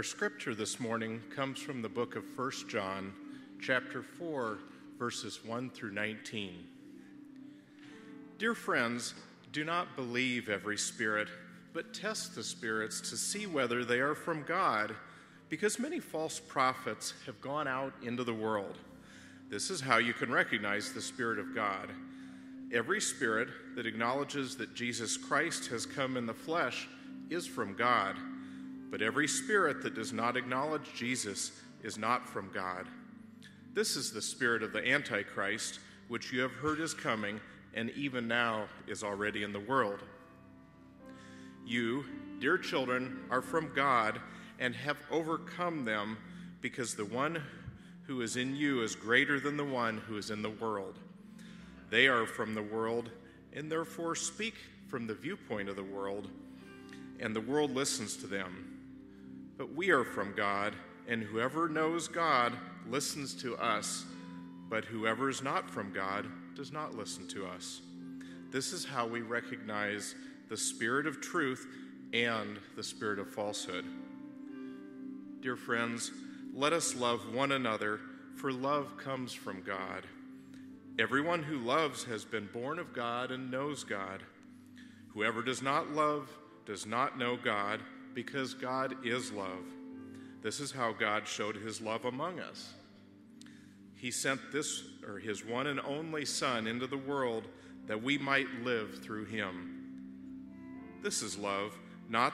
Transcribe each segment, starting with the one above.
Our scripture this morning comes from the book of 1 John, chapter 4, verses 1 through 19. Dear friends, do not believe every spirit, but test the spirits to see whether they are from God, because many false prophets have gone out into the world. This is how you can recognize the Spirit of God. Every spirit that acknowledges that Jesus Christ has come in the flesh is from God. But every spirit that does not acknowledge Jesus is not from God. This is the spirit of the Antichrist, which you have heard is coming, and even now is already in the world. You, dear children, are from God and have overcome them, because the one who is in you is greater than the one who is in the world. They are from the world, and therefore speak from the viewpoint of the world, and the world listens to them. But we are from God, and whoever knows God listens to us, but whoever is not from God does not listen to us. This is how we recognize the spirit of truth and the spirit of falsehood. Dear friends, let us love one another, for love comes from God. Everyone who loves has been born of God and knows God. Whoever does not love does not know God because God is love. This is how God showed his love among us. He sent this or his one and only son into the world that we might live through him. This is love, not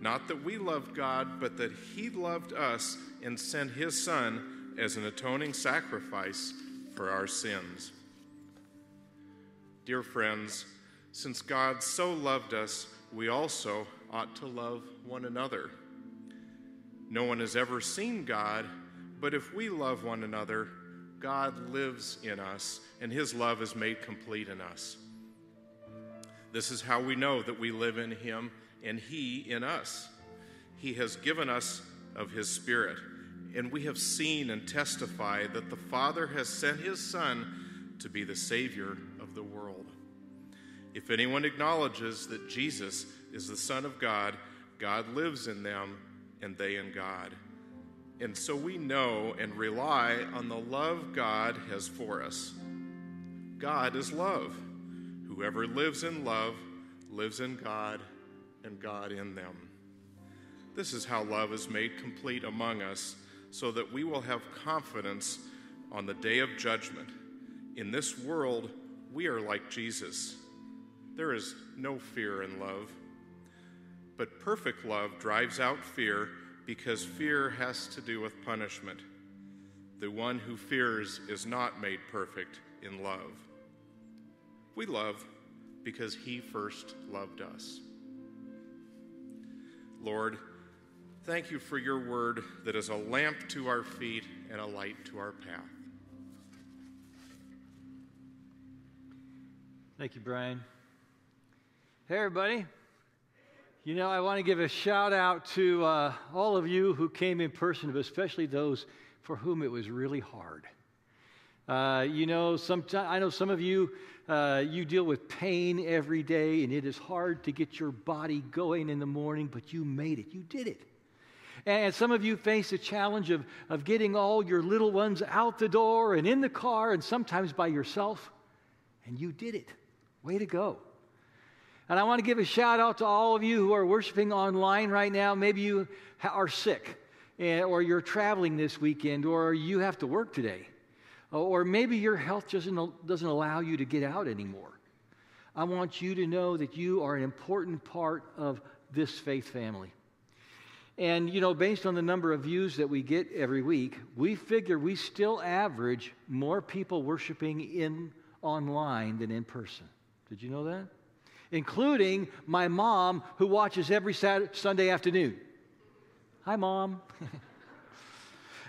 not that we loved God, but that he loved us and sent his son as an atoning sacrifice for our sins. Dear friends, since God so loved us, we also ought to love one another. No one has ever seen God, but if we love one another, God lives in us, and his love is made complete in us. This is how we know that we live in him and he in us. He has given us of his Spirit, and we have seen and testified that the Father has sent his Son to be the Savior of the world. If anyone acknowledges that Jesus is the Son of God, God lives in them, and they in God. And so we know and rely on the love God has for us. God is love. Whoever lives in love lives in God, and God in them. This is how love is made complete among us, so that we will have confidence on the day of judgment. In this world, we are like Jesus. There is no fear in love. But perfect love drives out fear because fear has to do with punishment. The one who fears is not made perfect in love. We love because he first loved us. Lord, thank you for your word that is a lamp to our feet and a light to our path. Thank you, Brian. Hey, everybody. You know, I want to give a shout out to uh, all of you who came in person, but especially those for whom it was really hard. Uh, you know, sometimes I know some of you uh, you deal with pain every day, and it is hard to get your body going in the morning, but you made it. You did it. And some of you face the challenge of, of getting all your little ones out the door and in the car, and sometimes by yourself, and you did it. Way to go. And I want to give a shout out to all of you who are worshiping online right now. Maybe you are sick, eh, or you're traveling this weekend, or you have to work today. Or maybe your health doesn't, doesn't allow you to get out anymore. I want you to know that you are an important part of this faith family. And, you know, based on the number of views that we get every week, we figure we still average more people worshiping in online than in person. Did you know that? Including my mom, who watches every Saturday, Sunday afternoon. Hi, mom.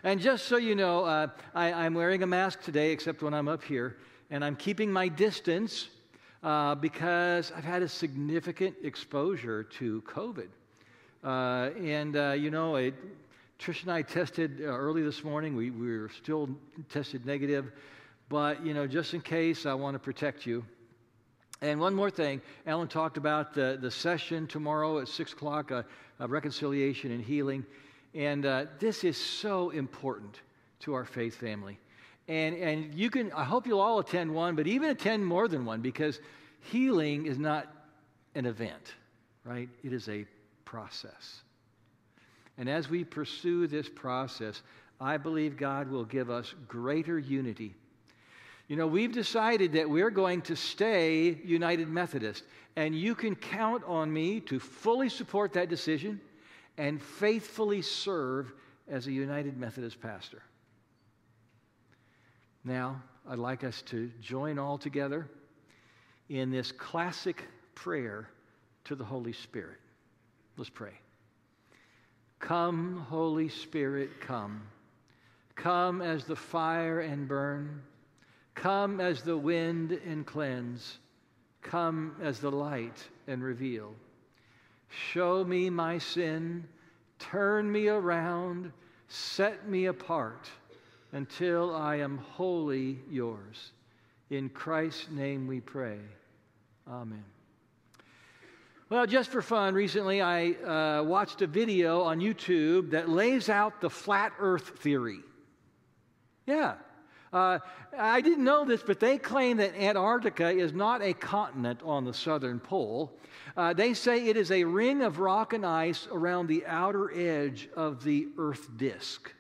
And just so you know, uh, I, am wearing a mask today, except when I'm up here, and I'm keeping my distance uh, because I've had a significant exposure to COVID. Uh, and, uh, you know, it, Trish and I tested uh, early this morning. We, we were still tested negative. But, you know, just in case, I want to protect you. And one more thing, Alan talked about the, the session tomorrow at 6 o'clock, uh, reconciliation and healing. And uh, this is so important to our faith family. And, and you can, I hope you'll all attend one, but even attend more than one because healing is not an event, right? It is a process. And as we pursue this process, I believe God will give us greater unity. You know, we've decided that we're going to stay United Methodist, and you can count on me to fully support that decision and faithfully serve as a United Methodist pastor. Now, I'd like us to join all together in this classic prayer to the Holy Spirit. Let's pray. Come, Holy Spirit, come. Come as the fire and burn. Come as the wind and cleanse. Come as the light and reveal. Show me my sin. Turn me around. Set me apart until I am wholly yours. In Christ's name we pray. Amen. Well, just for fun, recently I uh, watched a video on YouTube that lays out the flat earth theory. Yeah. Uh, I didn't know this, but they claim that Antarctica is not a continent on the southern pole. Uh, they say it is a ring of rock and ice around the outer edge of the Earth disk.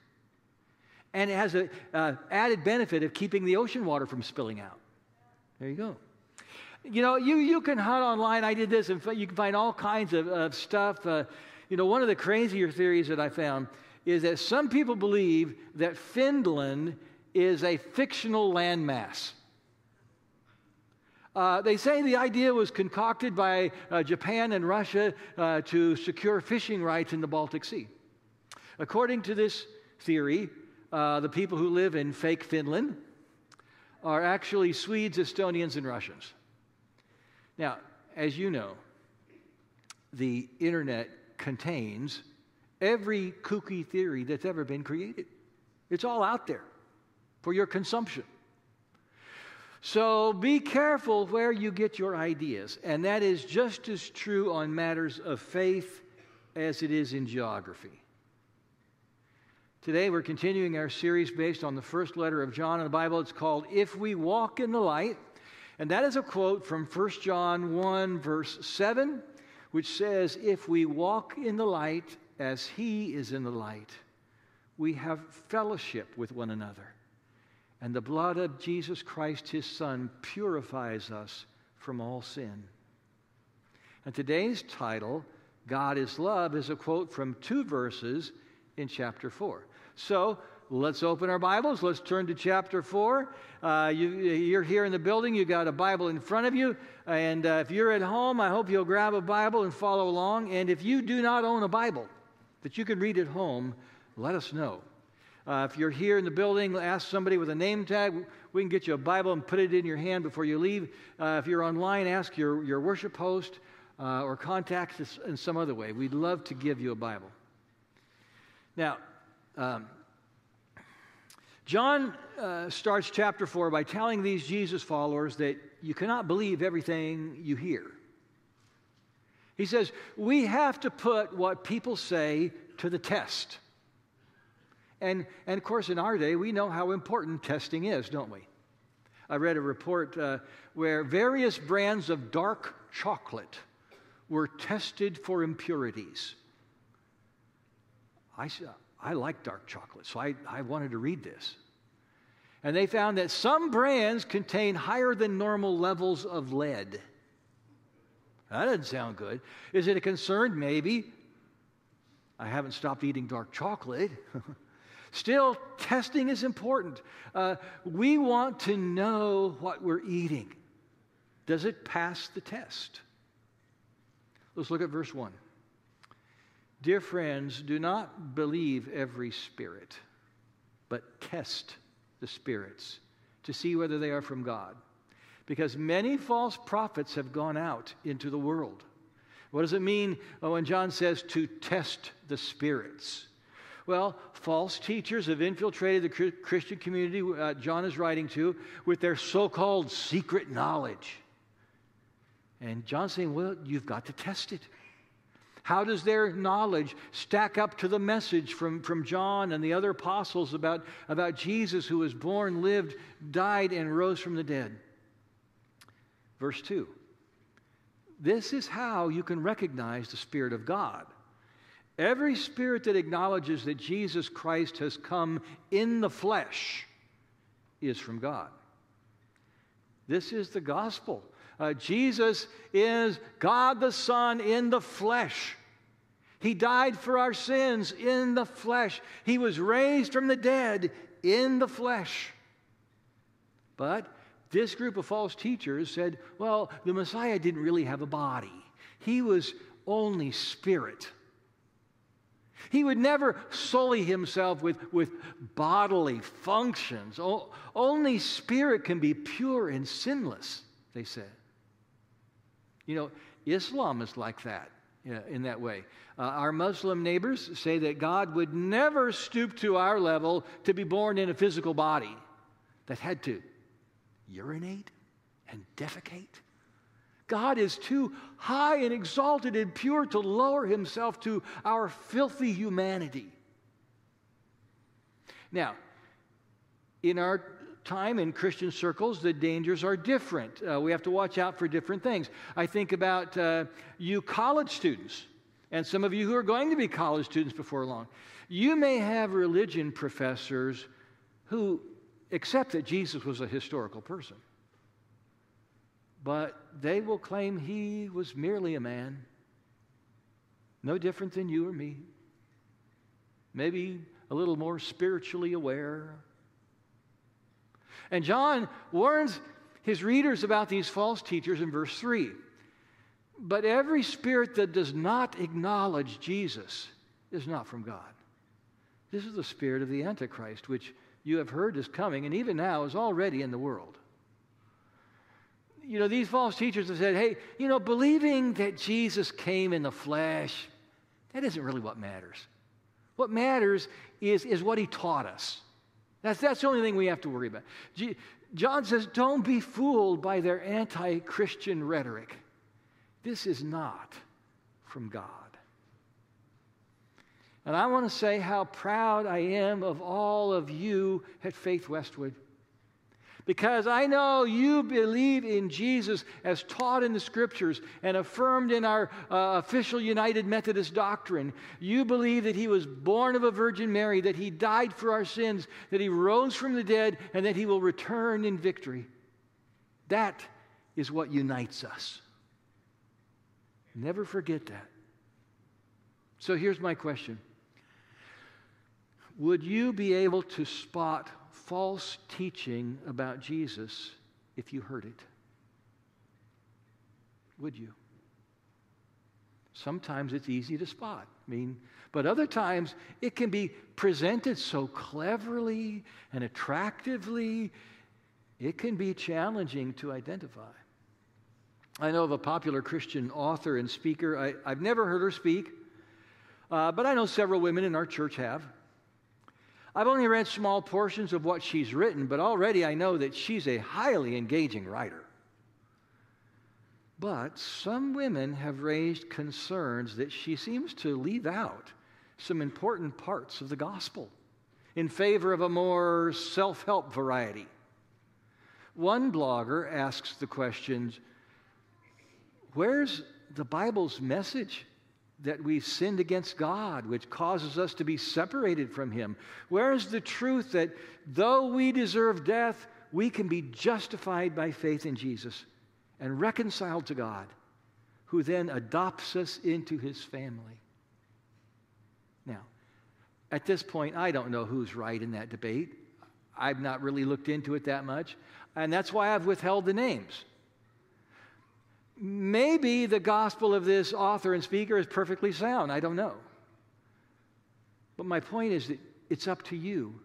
And it has an uh, added benefit of keeping the ocean water from spilling out. There you go. You know, you, you can hunt online. I did this, and you can find all kinds of, of stuff. Uh, you know, one of the crazier theories that I found is that some people believe that Finland is a fictional landmass. Uh, they say the idea was concocted by uh, Japan and Russia uh, to secure fishing rights in the Baltic Sea. According to this theory, uh, the people who live in fake Finland are actually Swedes, Estonians, and Russians. Now, as you know, the internet contains every kooky theory that's ever been created. It's all out there for your consumption. So be careful where you get your ideas, and that is just as true on matters of faith as it is in geography. Today we're continuing our series based on the first letter of John in the Bible. It's called If We Walk in the Light. And that is a quote from 1 John 1, verse 7, which says, If we walk in the light as he is in the light, we have fellowship with one another. And the blood of Jesus Christ, his Son, purifies us from all sin. And today's title, God is Love, is a quote from two verses in chapter 4. So let's open our Bibles. Let's turn to chapter 4. Uh, you, are here in the building, You've got a Bible in front of you. And uh, if you're at home, I hope you'll grab a Bible and follow along. And if you do not own a Bible that you can read at home, let us know. Uh, if you're here in the building, ask somebody with a name tag. We can get you a Bible and put it in your hand before you leave. Uh, if you're online, ask your, your worship host uh, or contact us in some other way. We'd love to give you a Bible. Now, um, John uh, starts chapter 4 by telling these Jesus followers that you cannot believe everything you hear. He says, We have to put what people say to the test. And, and of course, in our day, we know how important testing is, don't we? I read a report uh, where various brands of dark chocolate were tested for impurities. I, I like dark chocolate, so I, I wanted to read this. And they found that some brands contain higher than normal levels of lead. That doesn't sound good. Is it a concern? Maybe. I haven't stopped eating dark chocolate. Still, testing is important. Uh, we want to know what we're eating. Does it pass the test? Let's look at verse 1. Dear friends, do not believe every spirit, but test the spirits to see whether they are from God. Because many false prophets have gone out into the world. What does it mean when John says to test the spirits? Well, false teachers have infiltrated the Christian community uh, John is writing to with their so called secret knowledge. And John's saying, well, you've got to test it. How does their knowledge stack up to the message from, from John and the other apostles about, about Jesus who was born, lived, died, and rose from the dead? Verse 2 This is how you can recognize the Spirit of God. Every spirit that acknowledges that Jesus Christ has come in the flesh is from God. This is the gospel. Uh, Jesus is God the Son in the flesh. He died for our sins in the flesh. He was raised from the dead in the flesh. But this group of false teachers said, well, the Messiah didn't really have a body, he was only spirit. He would never sully himself with, with bodily functions. O- only spirit can be pure and sinless, they said. You know, Islam is like that in that way. Uh, our Muslim neighbors say that God would never stoop to our level to be born in a physical body that had to urinate and defecate. God is too high and exalted and pure to lower himself to our filthy humanity. Now, in our time in Christian circles, the dangers are different. Uh, we have to watch out for different things. I think about uh, you college students, and some of you who are going to be college students before long. You may have religion professors who accept that Jesus was a historical person, but they will claim he was merely a man, no different than you or me, maybe a little more spiritually aware and John warns his readers about these false teachers in verse 3. But every spirit that does not acknowledge Jesus is not from God. This is the spirit of the Antichrist, which you have heard is coming, and even now is already in the world. You know, these false teachers have said, hey, you know, believing that Jesus came in the flesh, that isn't really what matters. What matters is, is what he taught us. That's, that's the only thing we have to worry about. G- John says, don't be fooled by their anti Christian rhetoric. This is not from God. And I want to say how proud I am of all of you at Faith Westwood because I know you believe in Jesus as taught in the scriptures and affirmed in our uh, official United Methodist doctrine. You believe that he was born of a Virgin Mary, that he died for our sins, that he rose from the dead, and that he will return in victory. That is what unites us. Never forget that. So here's my question Would you be able to spot false teaching about Jesus if you heard it? Would you? Sometimes it's easy to spot. I mean, but other times it can be presented so cleverly and attractively, it can be challenging to identify. I know of a popular Christian author and speaker. I, have never heard her speak, uh, but I know several women in our church have. I've only read small portions of what she's written, but already I know that she's a highly engaging writer. But some women have raised concerns that she seems to leave out some important parts of the gospel in favor of a more self help variety. One blogger asks the questions Where's the Bible's message that we've sinned against God, which causes us to be separated from Him? Where is the truth that though we deserve death, we can be justified by faith in Jesus and reconciled to God, who then adopts us into His family? Now, at this point, I don't know who's right in that debate. I've not really looked into it that much, and that's why I've withheld the names. Maybe the gospel of this author and speaker is perfectly sound. I don't know. But my point is that it's up to you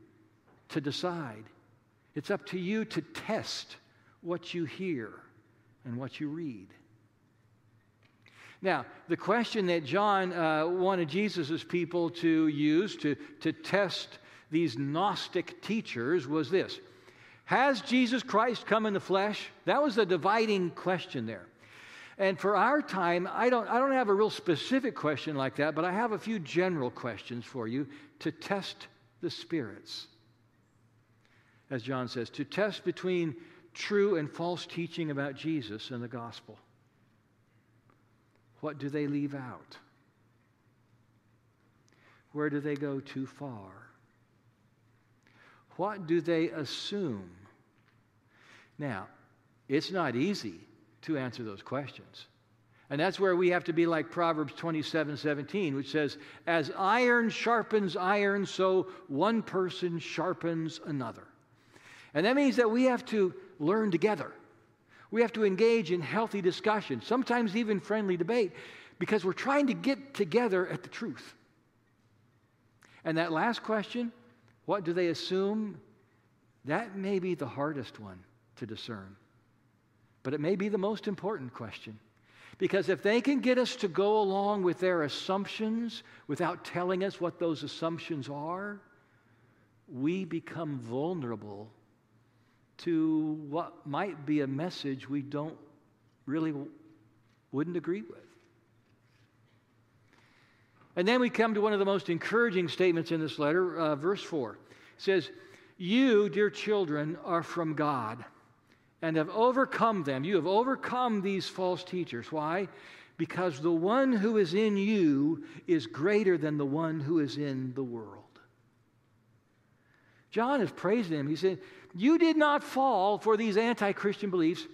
to decide. It's up to you to test what you hear and what you read. Now, the question that John uh, wanted Jesus' people to use to, to test these Gnostic teachers was this Has Jesus Christ come in the flesh? That was the dividing question there. And for our time, I don't, I don't have a real specific question like that, but I have a few general questions for you to test the spirits. As John says, to test between true and false teaching about Jesus and the gospel. What do they leave out? Where do they go too far? What do they assume? Now, it's not easy to answer those questions. And that's where we have to be like Proverbs 27 17, which says, As iron sharpens iron, so one person sharpens another. And that means that we have to learn together. We have to engage in healthy discussion, sometimes even friendly debate, because we're trying to get together at the truth. And that last question, what do they assume? That may be the hardest one to discern. But it may be the most important question. Because if they can get us to go along with their assumptions without telling us what those assumptions are, we become vulnerable to what might be a message we don't really wouldn't agree with. And then we come to one of the most encouraging statements in this letter, uh, verse 4. It says, You, dear children, are from God and have overcome them. You have overcome these false teachers. Why? Because the one who is in you is greater than the one who is in the world. John is praising him. He said, You did not fall for these anti Christian beliefs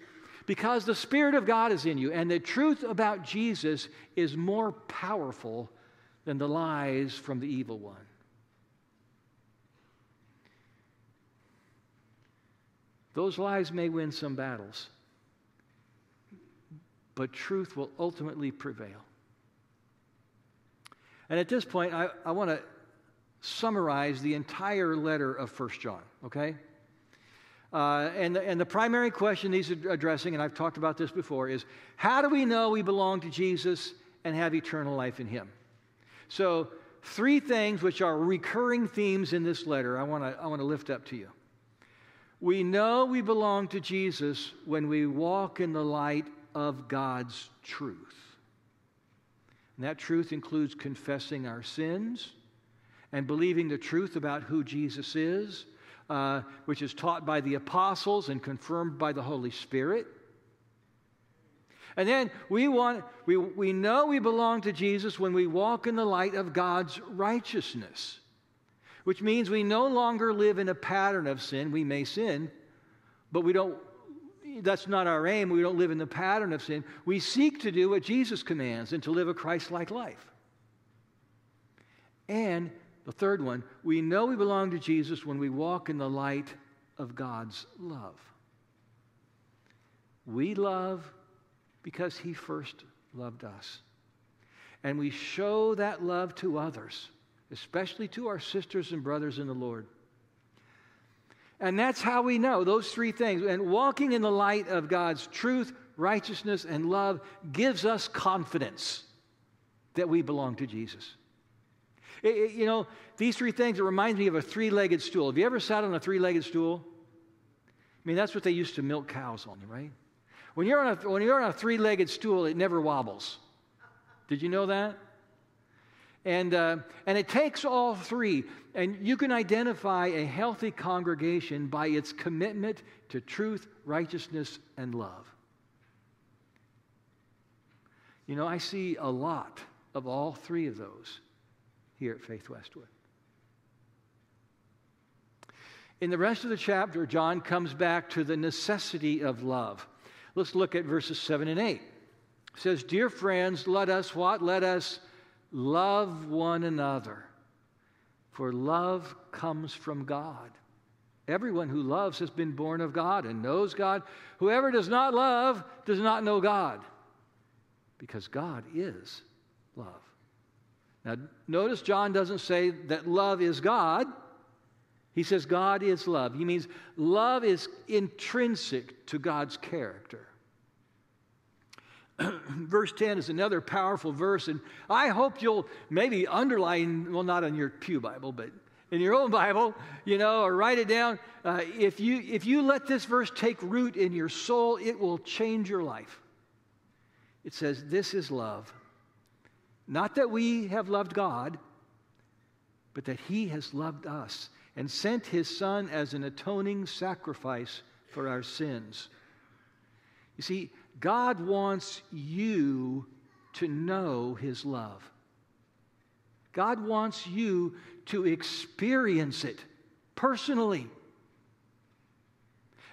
because the Spirit of God is in you, and the truth about Jesus is more powerful than the lies from the evil one. Those lies may win some battles, but truth will ultimately prevail. And at this point, I, I want to summarize the entire letter of First John, okay? Uh, and, the, and the primary question he's addressing, and I've talked about this before, is how do we know we belong to Jesus and have eternal life in Him? So, three things which are recurring themes in this letter I want to I want to lift up to you. We know we belong to Jesus when we walk in the light of God's truth. And that truth includes confessing our sins and believing the truth about who Jesus is, uh, which is taught by the apostles and confirmed by the Holy Spirit. And then we, want, we, we know we belong to Jesus when we walk in the light of God's righteousness, which means we no longer live in a pattern of sin. We may sin, but we don't, that's not our aim. We don't live in the pattern of sin. We seek to do what Jesus commands and to live a Christ like life. And the third one, we know we belong to Jesus when we walk in the light of God's love. We love because he first loved us. And we show that love to others, especially to our sisters and brothers in the Lord. And that's how we know those three things. And walking in the light of God's truth, righteousness, and love gives us confidence that we belong to Jesus. It, it, you know, these three things, it reminds me of a three legged stool. Have you ever sat on a three legged stool? I mean, that's what they used to milk cows on, right? When you're on a, when you're on a three legged stool, it never wobbles. Did you know that? And, uh, and it takes all three. And you can identify a healthy congregation by its commitment to truth, righteousness, and love. You know, I see a lot of all three of those here at Faith Westwood. In the rest of the chapter, John comes back to the necessity of love. Let's look at verses 7 and 8. It says, Dear friends, let us what? Let us love one another. For love comes from God. Everyone who loves has been born of God and knows God. Whoever does not love does not know God, because God is love. Now, notice John doesn't say that love is God. He says God is love. He means love is intrinsic to God's character. verse 10 is another powerful verse, and I hope you'll maybe underline, well, not on your Pew Bible, but in your own Bible, you know, or write it down. Uh, if, you, if you let this verse take root in your soul, it will change your life. it says, This is love. Not that we have loved God, but that He has loved us and sent His Son as an atoning sacrifice for our sins. You see, God wants you to know His love. God wants you to experience it personally.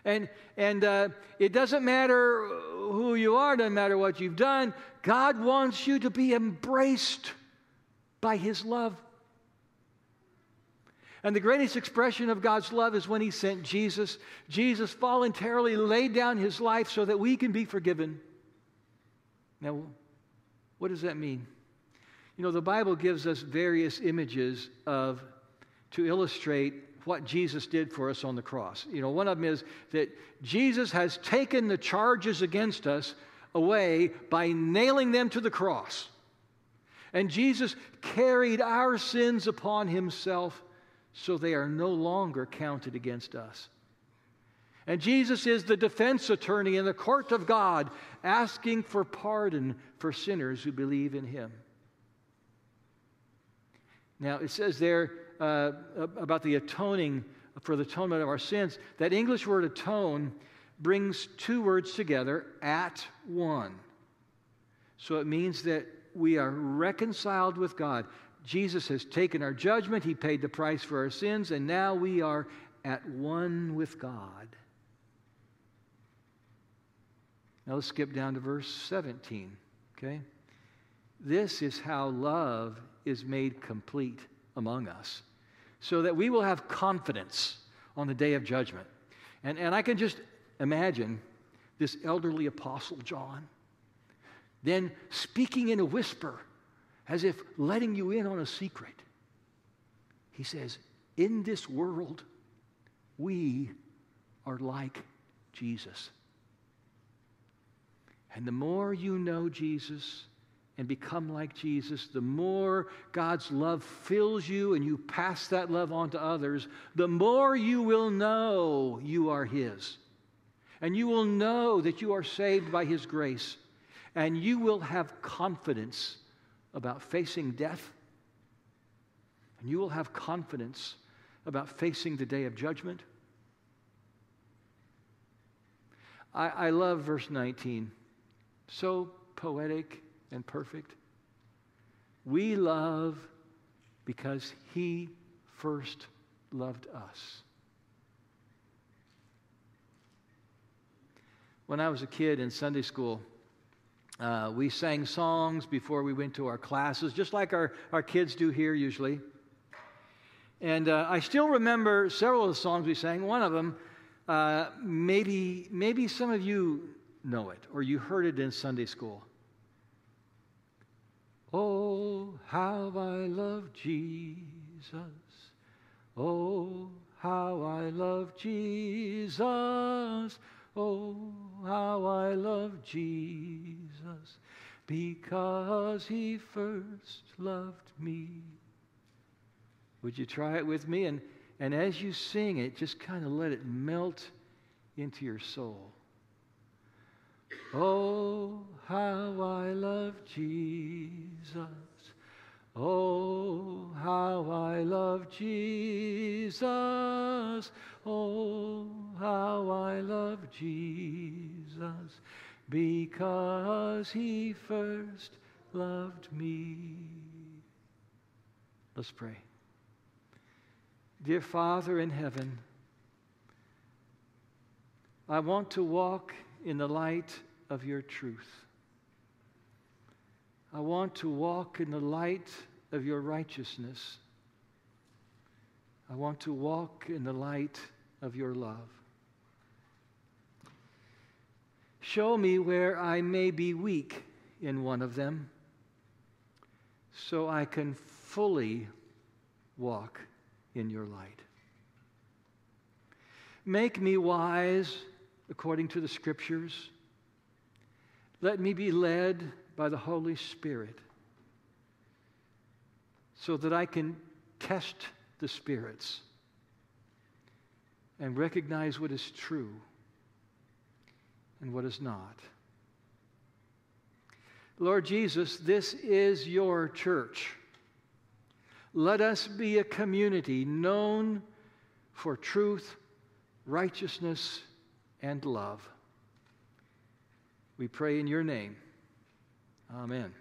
And, and uh, it doesn't matter who you are, doesn't matter what you've done. God wants you to be embraced by His love. And the greatest expression of God's love is when He sent Jesus. Jesus voluntarily laid down His life so that we can be forgiven. Now, what does that mean? You know, the Bible gives us various images of to illustrate what Jesus did for us on the cross. You know, one of them is that Jesus has taken the charges against us away by nailing them to the cross. And Jesus carried our sins upon himself so they are no longer counted against us. And Jesus is the defense attorney in the court of God, asking for pardon for sinners who believe in him. Now, it says there uh, about the atoning for the atonement of our sins, that English word atone brings two words together at one. So it means that we are reconciled with God. Jesus has taken our judgment, He paid the price for our sins, and now we are at one with God. Now let's skip down to verse 17, okay? This is how love is made complete among us, so that we will have confidence on the day of judgment. And, and I can just imagine this elderly apostle John then speaking in a whisper as if letting you in on a secret. He says, In this world, we are like Jesus. And the more you know Jesus, and become like Jesus, the more God's love fills you and you pass that love on to others, the more you will know you are His. And you will know that you are saved by His grace. And you will have confidence about facing death. And you will have confidence about facing the day of judgment. I, I love verse 19. So poetic and perfect. We love because He first loved us. When I was a kid in Sunday school, uh, we sang songs before we went to our classes, just like our, our kids do here usually. And uh, I still remember several of the songs we sang. One of them, uh, maybe, maybe some of you know it or you heard it in Sunday school. Oh, how I love Jesus. Oh, how I love Jesus. Oh, how I love Jesus because he first loved me. Would you try it with me? And, and as you sing it, just kind of let it melt into your soul. Oh, how I love Jesus. Oh, how I love Jesus. Oh, how I love Jesus because he first loved me. Let's pray. Dear Father in heaven, I want to walk in the light of your truth. I want to walk in the light of your righteousness. I want to walk in the light of your love. Show me where I may be weak in one of them so I can fully walk in your light. Make me wise according to the scriptures. Let me be led by the Holy Spirit so that I can test the spirits and recognize what is true and what is not. Lord Jesus, this is your church. Let us be a community known for truth, righteousness, and love. We pray in your name. Amen.